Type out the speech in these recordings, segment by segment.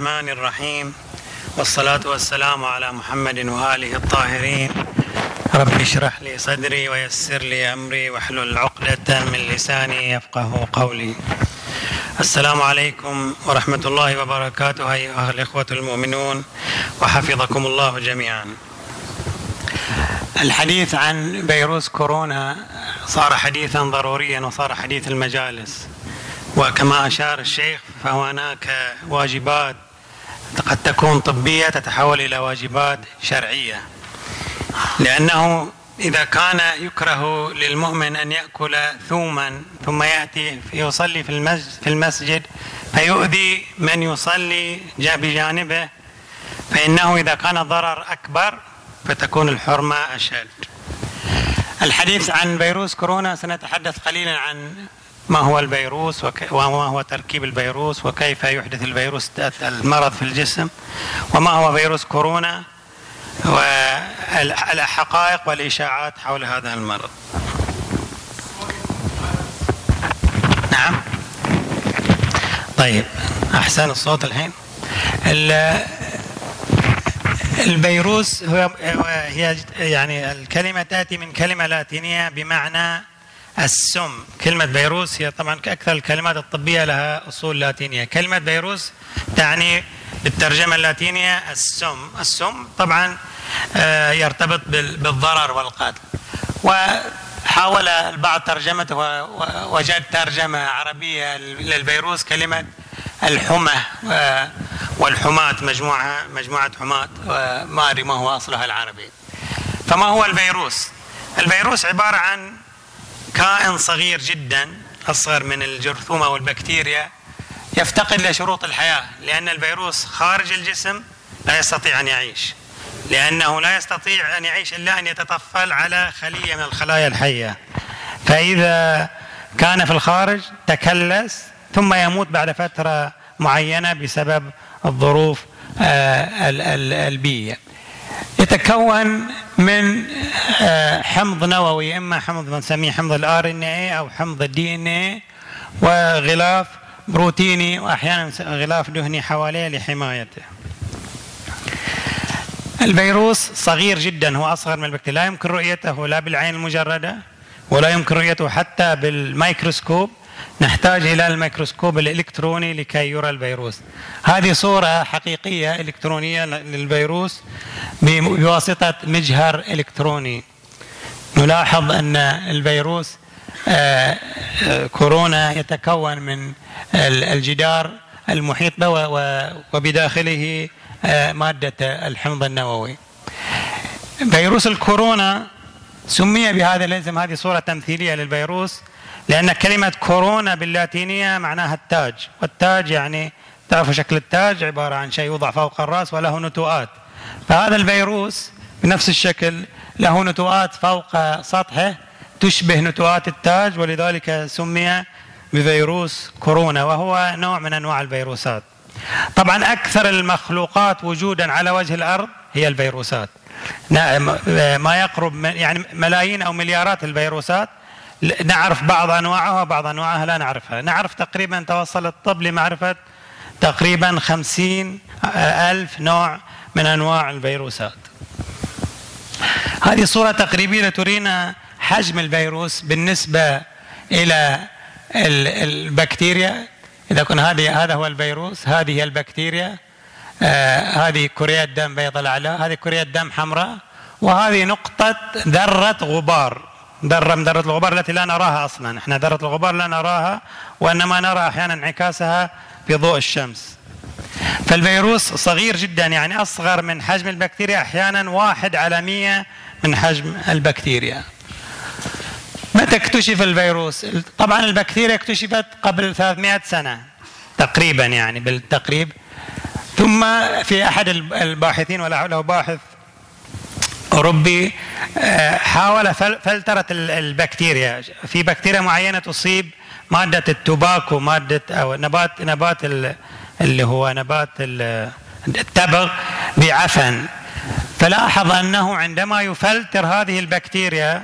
الرحمن الرحيم. والصلاة والسلام على محمد وآله الطاهرين. رب اشرح لي صدري ويسر لي أمري واحلل عقدة من لساني يفقه قولي. السلام عليكم ورحمة الله وبركاته أيها الإخوة المؤمنون وحفظكم الله جميعا. الحديث عن فيروس كورونا صار حديثا ضروريا وصار حديث المجالس. وكما أشار الشيخ فهناك واجبات قد تكون طبية تتحول إلى واجبات شرعية. لأنه إذا كان يكره للمؤمن أن يأكل ثوما ثم يأتي يصلي في المسجد فيؤذي من يصلي بجانبه فإنه إذا كان ضرر أكبر فتكون الحرمة أشد. الحديث عن فيروس كورونا سنتحدث قليلا عن ما هو الفيروس وما هو تركيب الفيروس وكيف يحدث الفيروس المرض في الجسم وما هو فيروس كورونا والحقائق والإشاعات حول هذا المرض. نعم. طيب أحسن الصوت الحين. الفيروس هو هي يعني الكلمة تأتي من كلمة لاتينية بمعنى السم. كلمة فيروس هي طبعا أكثر الكلمات الطبية لها أصول لاتينية. كلمة فيروس تعني بالترجمة اللاتينية السم. السم طبعا آه، يرتبط بالضرر والقتل وحاول البعض ترجمته ووجد ترجمة عربية للفيروس كلمة الحمى. والحماة مجموعة مجموعة حماة. وما أدري ما هو أصلها العربي. فما هو الفيروس الفيروس عبارة عن كائن صغير جدا أصغر من الجرثومة والبكتيريا يفتقد لشروط الحياة لأن الفيروس خارج الجسم لا يستطيع أن يعيش. لأنه لا يستطيع أن يعيش إلا أن يتطفل على خلية من الخلايا الحية. فإذا كان في الخارج تكلس ثم يموت بعد فترة معينة بسبب الظروف آه، البيئية. يتكون من آه، حمض نووي إما حمض نسميه حمض ال RNA أو حمض ال DNA وغلاف بروتيني وأحيانا غلاف دهني حواليه لحمايته. الفيروس صغير جدا هو أصغر من البكتيريا لا يمكن رؤيته لا بالعين المجردة ولا يمكن رؤيته حتى بالميكروسكوب نحتاج إلى الميكروسكوب الإلكتروني لكي يرى الفيروس. هذه صورة حقيقية إلكترونية للفيروس بواسطة مجهر إلكتروني. نلاحظ أن الفيروس آه، آه، كورونا يتكون من الجدار المحيط به وبداخله آه، مادة الحمض النووي. فيروس الكورونا سمي بهذا الاسم هذه صورة تمثيلية للفيروس. لأن كلمة كورونا باللاتينية معناها التاج. والتاج يعني تعرفوا شكل التاج عبارة عن شيء يوضع فوق الرأس وله نتوءات. فهذا الفيروس بنفس الشكل له نتوءات فوق سطحه تشبه نتوءات التاج ولذلك سمي بفيروس كورونا وهو نوع من أنواع الفيروسات. طبعا أكثر المخلوقات وجودا على وجه الأرض هي الفيروسات. ما يقرب يعني ملايين أو مليارات الفيروسات نعرف بعض أنواعها وبعض أنواعها لا نعرفها. نعرف تقريبا توصل الطب لمعرفة تقريبا خمسين ألف نوع من أنواع الفيروسات. هذه صورة تقريبية ترينا حجم الفيروس بالنسبة إلى البكتيريا. إذا كنا هذه هذا هو الفيروس هذه هي البكتيريا. آه هذه كريات دم بيض الأعلى هذه كريات دم حمراء وهذه نقطة ذرة غبار. ذرة من ذرة الغبار التي لا نراها أصلا. إحنا ذرة الغبار لا نراها وإنما نرى أحيانا انعكاسها في ضوء الشمس. فالفيروس صغير جدا يعني أصغر من حجم البكتيريا أحيانا واحد على مية من حجم البكتيريا. متى اكتشف الفيروس؟ طبعا البكتيريا اكتشفت قبل 300 سنة تقريبا يعني بالتقريب. ثم في أحد الباحثين ولعله باحث أوروبي آه، حاول فلترة البكتيريا. في بكتيريا معينة تصيب مادة التوباكو مادة أو نبات نبات اللي هو نبات التبغ بعفن. فلاحظ أنه عندما يفلتر هذه البكتيريا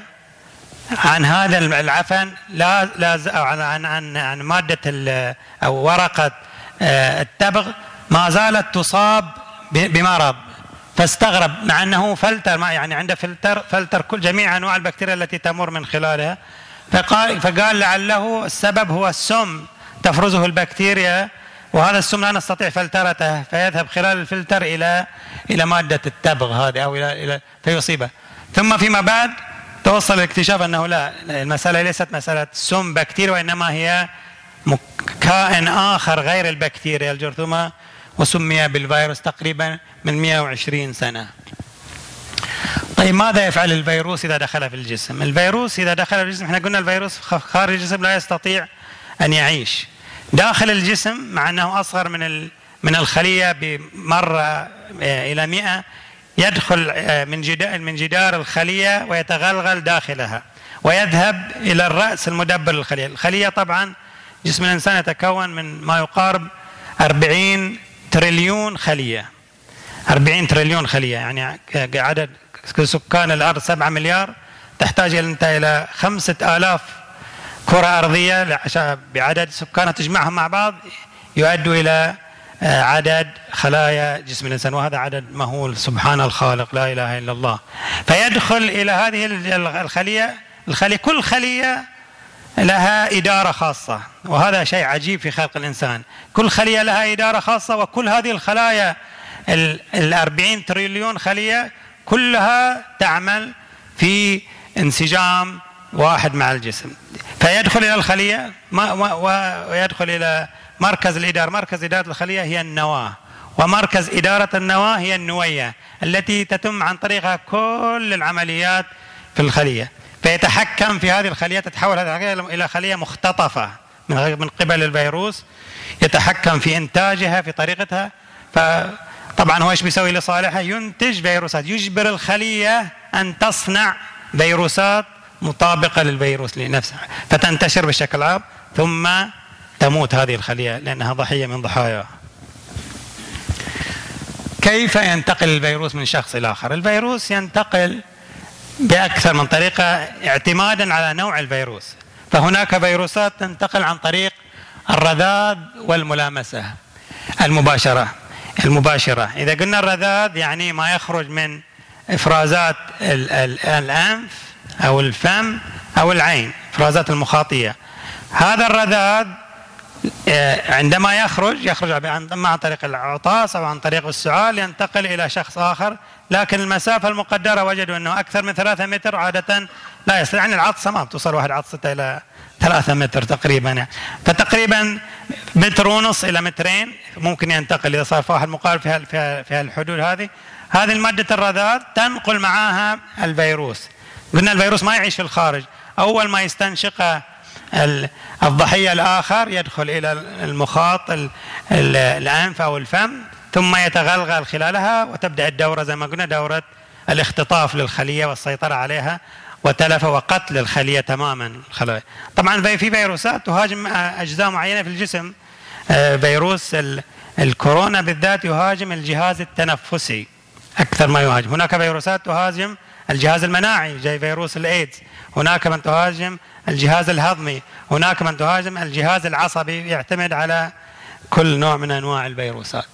عن هذا العفن لا لا عن عن عن مادة أو ورقة آه، التبغ ما زالت تصاب بمرض. فاستغرب مع أنه فلتر يعني عنده فلتر فلتر كل جميع أنواع البكتيريا التي تمر من خلالها. فقال فقال لعله السبب هو السم تفرزه البكتيريا وهذا السم لا نستطيع فلترته فيذهب خلال الفلتر إلى إلى مادة التبغ هذه أو إلى إلى فيصيبه. ثم فيما بعد توصل الاكتشاف أنه لا المسألة ليست مسألة سم بكتيريا وإنما هي كائن آخر غير البكتيريا الجرثومة. وسمي بالفيروس تقريبا من 120 سنة. طيب ماذا يفعل الفيروس إذا دخل في الجسم؟ الفيروس إذا دخل في الجسم إحنا قلنا الفيروس خارج الجسم لا يستطيع أن يعيش. داخل الجسم مع أنه أصغر من من الخلية بمرة آه، إلى 100 يدخل آه، من جدار من جدار الخلية ويتغلغل داخلها ويذهب إلى الرأس المدبر للخلية، الخلية طبعا جسم الإنسان يتكون من ما يقارب 40 تريليون خلية. 40 تريليون خلية. يعني عدد سكان الأرض 7 مليار. تحتاج انت إلى 5000 كرة أرضية بعدد سكانها تجمعهم مع بعض يؤدوا إلى آه، عدد خلايا جسم الإنسان. وهذا عدد مهول. سبحان الخالق. لا إله إلا الله. فيدخل إلى هذه الخلية. الخليه كل خلية لها إدارة خاصة وهذا شيء عجيب في خلق الإنسان. كل خلية لها إدارة خاصة وكل هذه الخلايا ال 40 تريليون خلية كلها تعمل في انسجام واحد مع الجسم. فيدخل إلى الخلية ويدخل إلى مركز الإدارة. مركز إدارة الخلية هي النواة ومركز إدارة النواة هي النوية التي تتم عن طريقها كل العمليات في الخلية. فيتحكم في هذه الخلية تتحول هذه الخلية إلى خلية مختطفة من قبل الفيروس يتحكم في إنتاجها في طريقتها. فطبعا هو إيش بيسوي لصالحه؟ ينتج فيروسات. يجبر الخلية أن تصنع فيروسات مطابقة للفيروس لنفسها فتنتشر بشكل عام ثم تموت هذه الخلية لأنها ضحية من ضحايا. كيف ينتقل الفيروس من شخص إلى آخر؟ الفيروس ينتقل بأكثر من طريقة اعتمادا على نوع الفيروس. فهناك فيروسات تنتقل عن طريق الرذاذ والملامسة المباشرة. المباشرة. إذا قلنا الرذاذ يعني ما يخرج من إفرازات الأنف أو الفم أو العين إفرازات المخاطية. هذا الرذاذ عندما يخرج يخرج عن طريق العطاس أو عن طريق السعال ينتقل إلى شخص آخر. لكن المسافة المقدرة وجدوا أنه أكثر من ثلاثة متر عادة لا يستطيع يعني العطسه ما بتوصل واحد عطسته إلى ثلاثة متر تقريبا يعني. فتقريبا متر ونص إلى مترين ممكن ينتقل إذا صار في واحد مقارب في في الحدود هذه. هذه المادة الرذاذ تنقل معاها الفيروس. قلنا الفيروس ما يعيش في الخارج. أول ما يستنشقه الضحية الآخر يدخل إلى المخاط الأنف أو الفم ثم يتغلغل خلالها وتبدأ الدورة زي ما قلنا دورة الاختطاف للخلية والسيطرة عليها وتلف وقتل الخلية تماما. الخلايا طبعا في فيروسات تهاجم أجزاء معينة في الجسم. آه، فيروس الكورونا بالذات يهاجم الجهاز التنفسي أكثر ما يهاجم. هناك فيروسات تهاجم الجهاز المناعي زي فيروس الإيدز. هناك من تهاجم الجهاز الهضمي. هناك من تهاجم الجهاز العصبي يعتمد على كل نوع من أنواع الفيروسات.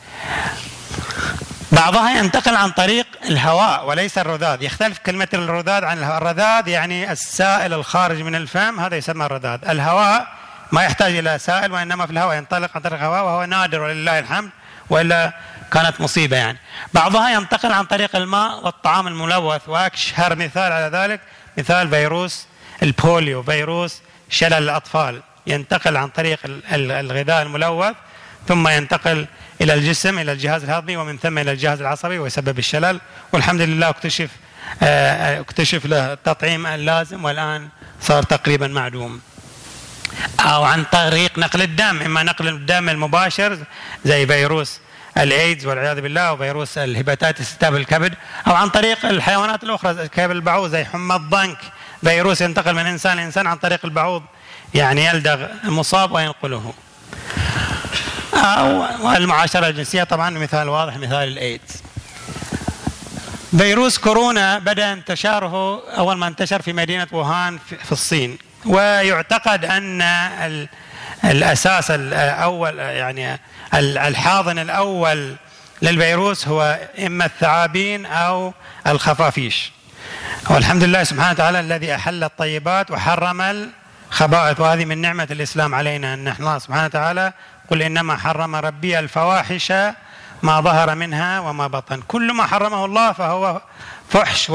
بعضها ينتقل عن طريق الهواء وليس الرذاذ. يختلف كلمة الرذاذ عن الهواء. الرذاذ يعني السائل الخارج من الفم هذا يسمى الرذاذ. الهواء ما يحتاج إلى سائل وإنما في الهواء ينطلق عن طريق الهواء وهو نادر ولله الحمد وإلا كانت مصيبة يعني. بعضها ينتقل عن طريق الماء والطعام الملوث. وأشهر مثال على ذلك مثال فيروس البوليو فيروس شلل الأطفال. ينتقل عن طريق الغذاء الملوث ثم ينتقل إلى الجسم إلى الجهاز الهضمي ومن ثم إلى الجهاز العصبي ويسبب الشلل. والحمد لله اكتشف آه، اكتشف له التطعيم اللازم والآن صار تقريبا معدوم. أو عن طريق نقل الدم إما نقل الدم المباشر زي فيروس الايدز والعياذ بالله أو فيروس ال hepatitis التهاب الكبد أو عن طريق الحيوانات الأخرى كبد البعوض زي حمى الضنك. فيروس ينتقل من إنسان لإنسان عن طريق البعوض يعني يلدغ المصاب وينقله. أو المعاشرة الجنسية طبعا مثال واضح مثال الإيدز. فيروس كورونا بدأ انتشاره أول ما انتشر في مدينة ووهان في الصين. ويعتقد أن الأساس الأول يعني الحاضن الأول للفيروس هو إما الثعابين أو الخفافيش. والحمد لله سبحانه وتعالى الذي أحل الطيبات وحرم الخبائث. وهذه من نعمة الإسلام علينا أن الله سبحانه وتعالى قل إنما حرم ربي الفواحش ما ظهر منها وما بطن. كل ما حرمه الله فهو فحش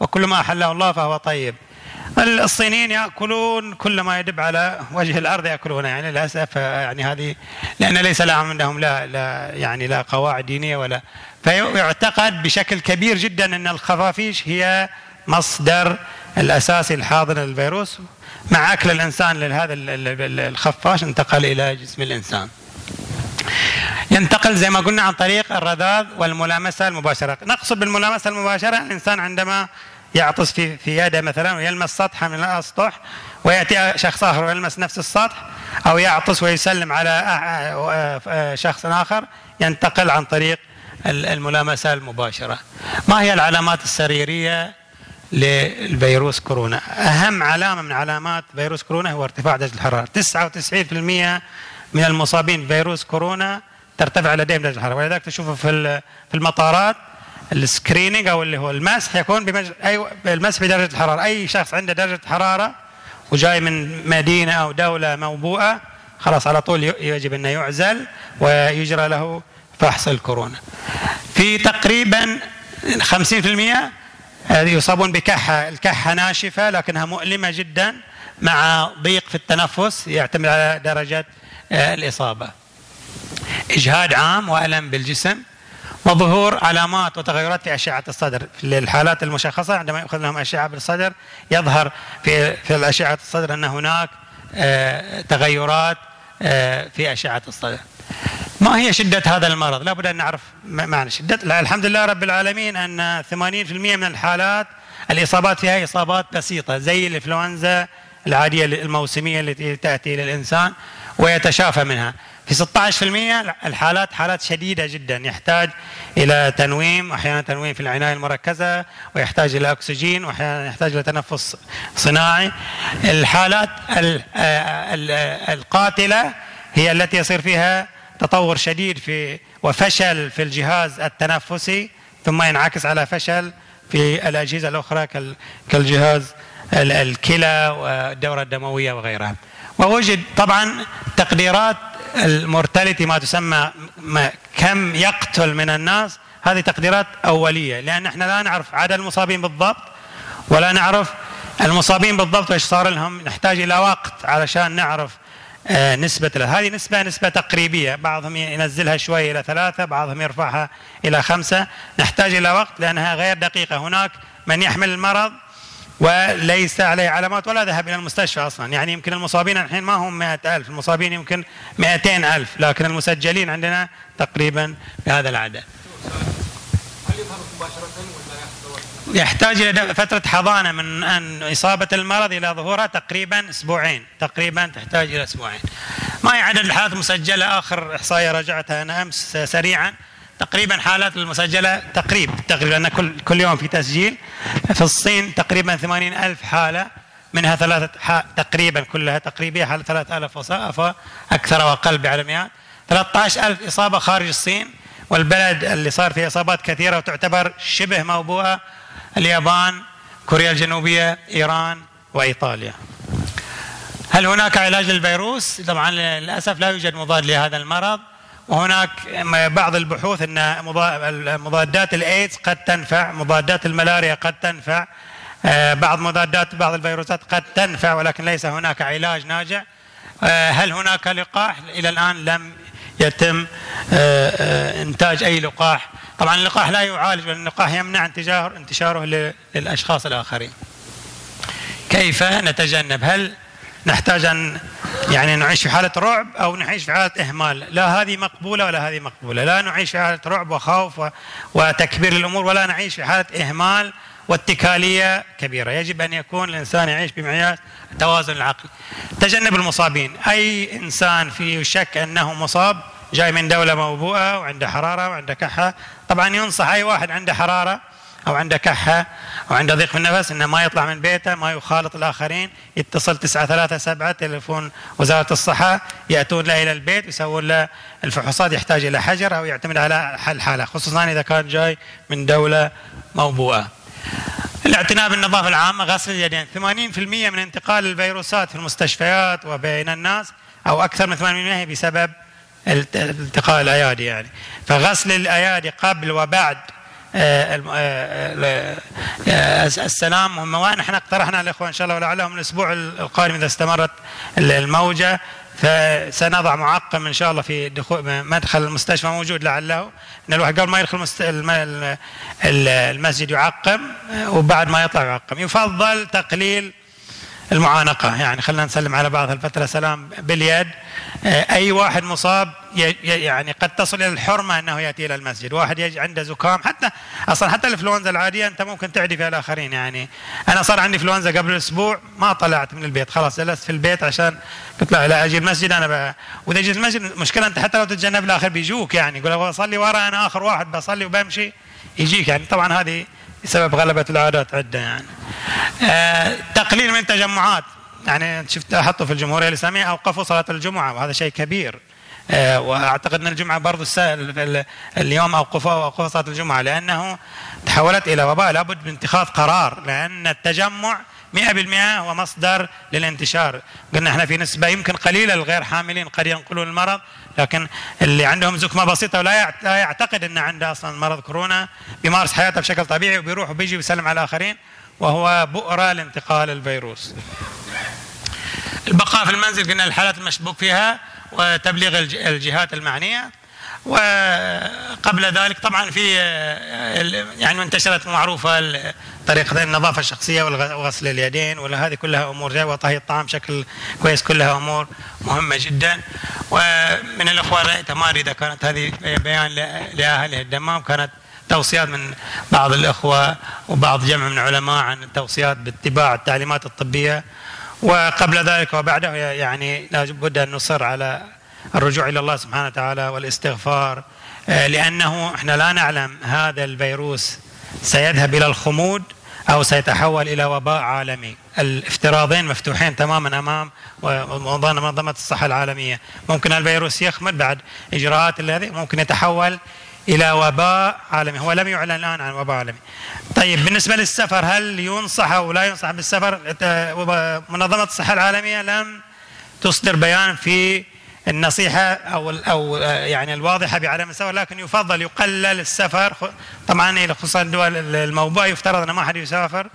وكل ما أحله الله فهو طيب. الصينيين يأكلون كل ما يدب على وجه الأرض يأكلونه. يعني للأسف يعني هذه لأن ليس لهم عندهم لا لا يعني لا قواعد دينية ولا. فيعتقد بشكل كبير جدا أن الخفافيش هي مصدر الاساسي الحاضر للفيروس مع أكل الإنسان لهذا الخفاش انتقل إلى جسم الإنسان. ينتقل زي ما قلنا عن طريق الرذاذ والملامسة المباشرة، نقصد بالملامسة المباشرة الإنسان عندما يعطس في في يده مثلا ويلمس سطحا من الأسطح ويأتي شخص آخر ويلمس نفس السطح أو يعطس ويسلم على شخص آخر ينتقل عن طريق الملامسة المباشرة. ما هي العلامات السريرية للفيروس كورونا؟ أهم علامة من علامات فيروس كورونا هو ارتفاع درجة الحرارة، 99% من المصابين بفيروس كورونا ترتفع لديهم درجة الحرارة. ولذلك تشوفوا في في المطارات السكريننج أو اللي هو المسح يكون بمج... اي المسح بدرجة الحرارة. أي شخص عنده درجة حرارة وجاي من مدينة أو دولة موبوءة خلاص على طول يجب أنه يعزل ويجرى له فحص الكورونا. في تقريبا 50% يصابون بكحة. الكحة ناشفة لكنها مؤلمة جدا مع ضيق في التنفس يعتمد على درجه آه، الإصابة. إجهاد عام وألم بالجسم وظهور علامات وتغيرات في أشعة الصدر. في الحالات المشخصة عندما يأخذ لهم أشعة بالصدر يظهر في في الأشعة الصدر أن هناك آه، تغيرات آه، في أشعة الصدر. ما هي شدة هذا المرض؟ لابد أن نعرف معنى شدة. لا الحمد لله رب العالمين أن 80% من الحالات الإصابات فيها إصابات بسيطة زي الإنفلونزا العادية الموسمية التي تأتي للإنسان ويتشافى منها. في 16% الحالات حالات شديدة جدا يحتاج إلى تنويم أحيانا تنويم في العناية المركزة ويحتاج إلى أكسجين وأحيانا يحتاج إلى تنفس صناعي. الحالات القاتلة هي التي يصير فيها تطور شديد في وفشل في الجهاز التنفسي ثم ينعكس على فشل في الأجهزة الأخرى كالجهاز الكلى والدورة الدموية وغيرها. ووجد طبعا تقديرات المورتاليتي ما تسمى ما كم يقتل من الناس. هذه تقديرات أولية لأن إحنا لا نعرف عدد المصابين بالضبط ولا نعرف المصابين بالضبط إيش صار لهم. نحتاج إلى وقت علشان نعرف نسبة له. هذه نسبة نسبة تقريبية. بعضهم ينزلها شوي إلى ثلاثة بعضهم يرفعها إلى خمسة. نحتاج إلى وقت لأنها غير دقيقة. هناك من يحمل المرض وليس عليه علامات ولا ذهب إلى المستشفى أصلا. يعني يمكن المصابين الحين ما هم مئة ألف المصابين يمكن مئتين ألف لكن المسجلين عندنا تقريبا بهذا العدد. يحتاج إلى فترة حضانة من أن إصابة المرض إلى ظهورها تقريبا أسبوعين. تقريبا تحتاج إلى أسبوعين. ما هي عدد الحالات المسجلة آخر إحصائية راجعتها أنا أمس سريعا. تقريبا حالات المسجلة تقريب تقريبا لأن كل, كل يوم في تسجيل. في الصين تقريبا ثمانين ألف حالة منها ثلاثة تقريبا كلها تقريبية حالة ثلاثة ألف وصافة أكثر وأقل بعلميات 13 ألف إصابة خارج الصين والبلد اللي صار فيه إصابات كثيرة وتعتبر شبه موبوءة اليابان كوريا الجنوبية إيران وإيطاليا. هل هناك علاج للفيروس؟ طبعا للأسف لا يوجد مضاد لهذا المرض. وهناك بعض البحوث إن مضادات الإيدز قد تنفع مضادات الملاريا قد تنفع آه، بعض مضادات بعض الفيروسات قد تنفع ولكن ليس هناك علاج ناجع. آه، هل هناك لقاح؟ إلى الآن لم يتم آه، إنتاج أي لقاح. طبعا اللقاح لا يعالج اللقاح يمنع انتشار انتشاره للأشخاص الآخرين. كيف نتجنب؟ هل نحتاج أن يعني نعيش في حالة رعب أو نعيش في حالة إهمال؟ لا هذه مقبولة ولا هذه مقبولة. لا نعيش في حالة رعب وخوف وتكبير الأمور ولا نعيش في حالة إهمال واتكالية كبيرة. يجب أن يكون الإنسان يعيش بمعيار توازن العقل تجنب المصابين. أي إنسان في شك أنه مصاب جاي من دولة موبوءة وعنده حرارة وعنده كحة. طبعا ينصح أي واحد عنده حرارة أو عنده كحة أو عنده ضيق في النفس إنه ما يطلع من بيته ما يخالط الآخرين. يتصل 937 تليفون وزارة الصحة. يأتون له إلى البيت ويسوون له الفحوصات يحتاج إلى حجر أو يعتمد على الحالة خصوصا إذا كان جاي من دولة موبوءة. الاعتناء بالنظافة العامة غسل اليدين. 80% من انتقال الفيروسات في المستشفيات وبين الناس أو أكثر من 80% بسبب التقاء الأيادي يعني. فغسل الأيادي قبل وبعد آه، آه، آه، السلام. هم ونحن اقترحنا الاخوان إن شاء الله ولعلهم الأسبوع القادم إذا استمرت الموجة فسنضع معقم إن شاء الله في دخول مدخل المستشفى موجود لعله. إن الواحد قبل ما يدخل المسجد يعقم وبعد ما يطلع يعقم. يفضل تقليل المعانقة. يعني خلينا نسلم على بعض الفترة سلام باليد. أي واحد مصاب يعني قد تصل إلى الحرمة أنه يأتي إلى المسجد. واحد عنده زكام. حتى أصلا حتى الإنفلونزا العادية أنت ممكن تعدي فيها الآخرين. يعني أنا صار عندي إنفلونزا قبل أسبوع ما طلعت من البيت. خلاص جلست في البيت عشان قلت لا أجي المسجد أنا بقى. وإذا جيت المسجد مشكلة أنت حتى لو تتجنب الآخر بيجوك. يعني يقول أصلي ورا أنا آخر واحد بصلي وبمشي يجيك. يعني طبعا هذه بسبب غلبة العادات عدة يعني. آه تقليل من التجمعات يعني شفت حطوا في الجمهورية الإسلامية أوقفوا صلاة الجمعة وهذا شيء كبير. وأعتقد أن الجمعة برضو اليوم اوقفوا اوقفوا صلاة الجمعة لأنه تحولت إلى وباء لابد من اتخاذ قرار لأن التجمع 100% هو مصدر للانتشار. قلنا إحنا في نسبة يمكن قليلة الغير حاملين قد ينقلون المرض لكن اللي عندهم زكمة بسيطة ولا يعتقد إن عنده أصلا مرض كورونا بيمارس حياته بشكل طبيعي وبيروح وبيجي ويسلم على الآخرين وهو بؤرة لانتقال الفيروس. البقاء في المنزل قلنا الحالات المشبوك فيها وتبليغ الجهات المعنية. وقبل ذلك طبعا في يعني انتشرت معروفة طريقة النظافة الشخصية وغسل اليدين ولا هذه كلها أمور جاية وطهي الطعام بشكل كويس كلها أمور مهمة جدا. ومن الأخوة تماري إذا كانت هذه بيان لأهل الدمام كانت توصيات من بعض الأخوة وبعض جمع من العلماء عن التوصيات باتباع التعليمات الطبية وقبل ذلك وبعده يعني لابد أن نصر على الرجوع إلى الله سبحانه وتعالى والاستغفار آه، لأنه إحنا لا نعلم هذا الفيروس سيذهب إلى الخمود أو سيتحول إلى وباء عالمي. الافتراضين مفتوحين تماما أمام منظمة الصحة العالمية. ممكن الفيروس يخمد بعد إجراءات الذي ممكن يتحول إلى وباء عالمي. هو لم يعلن الآن عن وباء عالمي. طيب بالنسبة للسفر هل ينصح أو لا ينصح بالسفر؟ منظمة الصحة العالمية لم تصدر بيان في النصيحة أو أو يعني الواضحة بعدم السفر لكن يفضل يقلل السفر طبعا خصوصا الدول الموبوءة يفترض أن ما حد يسافر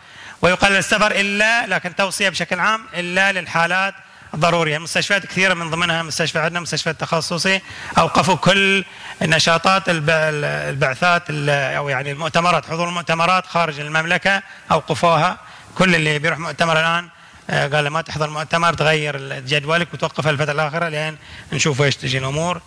ويقلل السفر إلا لكن توصية بشكل عام إلا للحالات ضرورية مستشفيات كثيرة من ضمنها مستشفى عندنا مستشفى تخصصي أوقفوا كل نشاطات البعثات أو يعني المؤتمرات حضور المؤتمرات خارج المملكة أوقفوها. كل اللي بيروح مؤتمر الآن آه، قال ما تحضر مؤتمر تغير جدولك وتوقف الفترة الآخرة لين نشوف إيش تجي الأمور.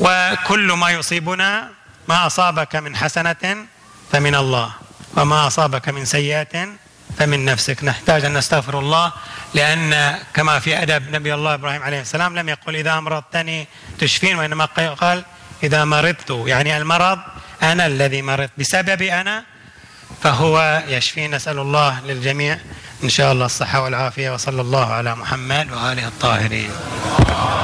وكل ما يصيبنا ما أصابك من حسنة فمن الله وما أصابك من سيئة فمن نفسك. نحتاج أن نستغفر الله لأن كما في أدب نبي الله إبراهيم عليه السلام لم يقل إذا أمرضتني تشفين وإنما قال إذا مرضت. يعني المرض أنا الذي مرضت بسببي أنا فهو يشفي نسأل الله للجميع إن شاء الله الصحة والعافية وصلى الله على محمد وآله الطاهرين.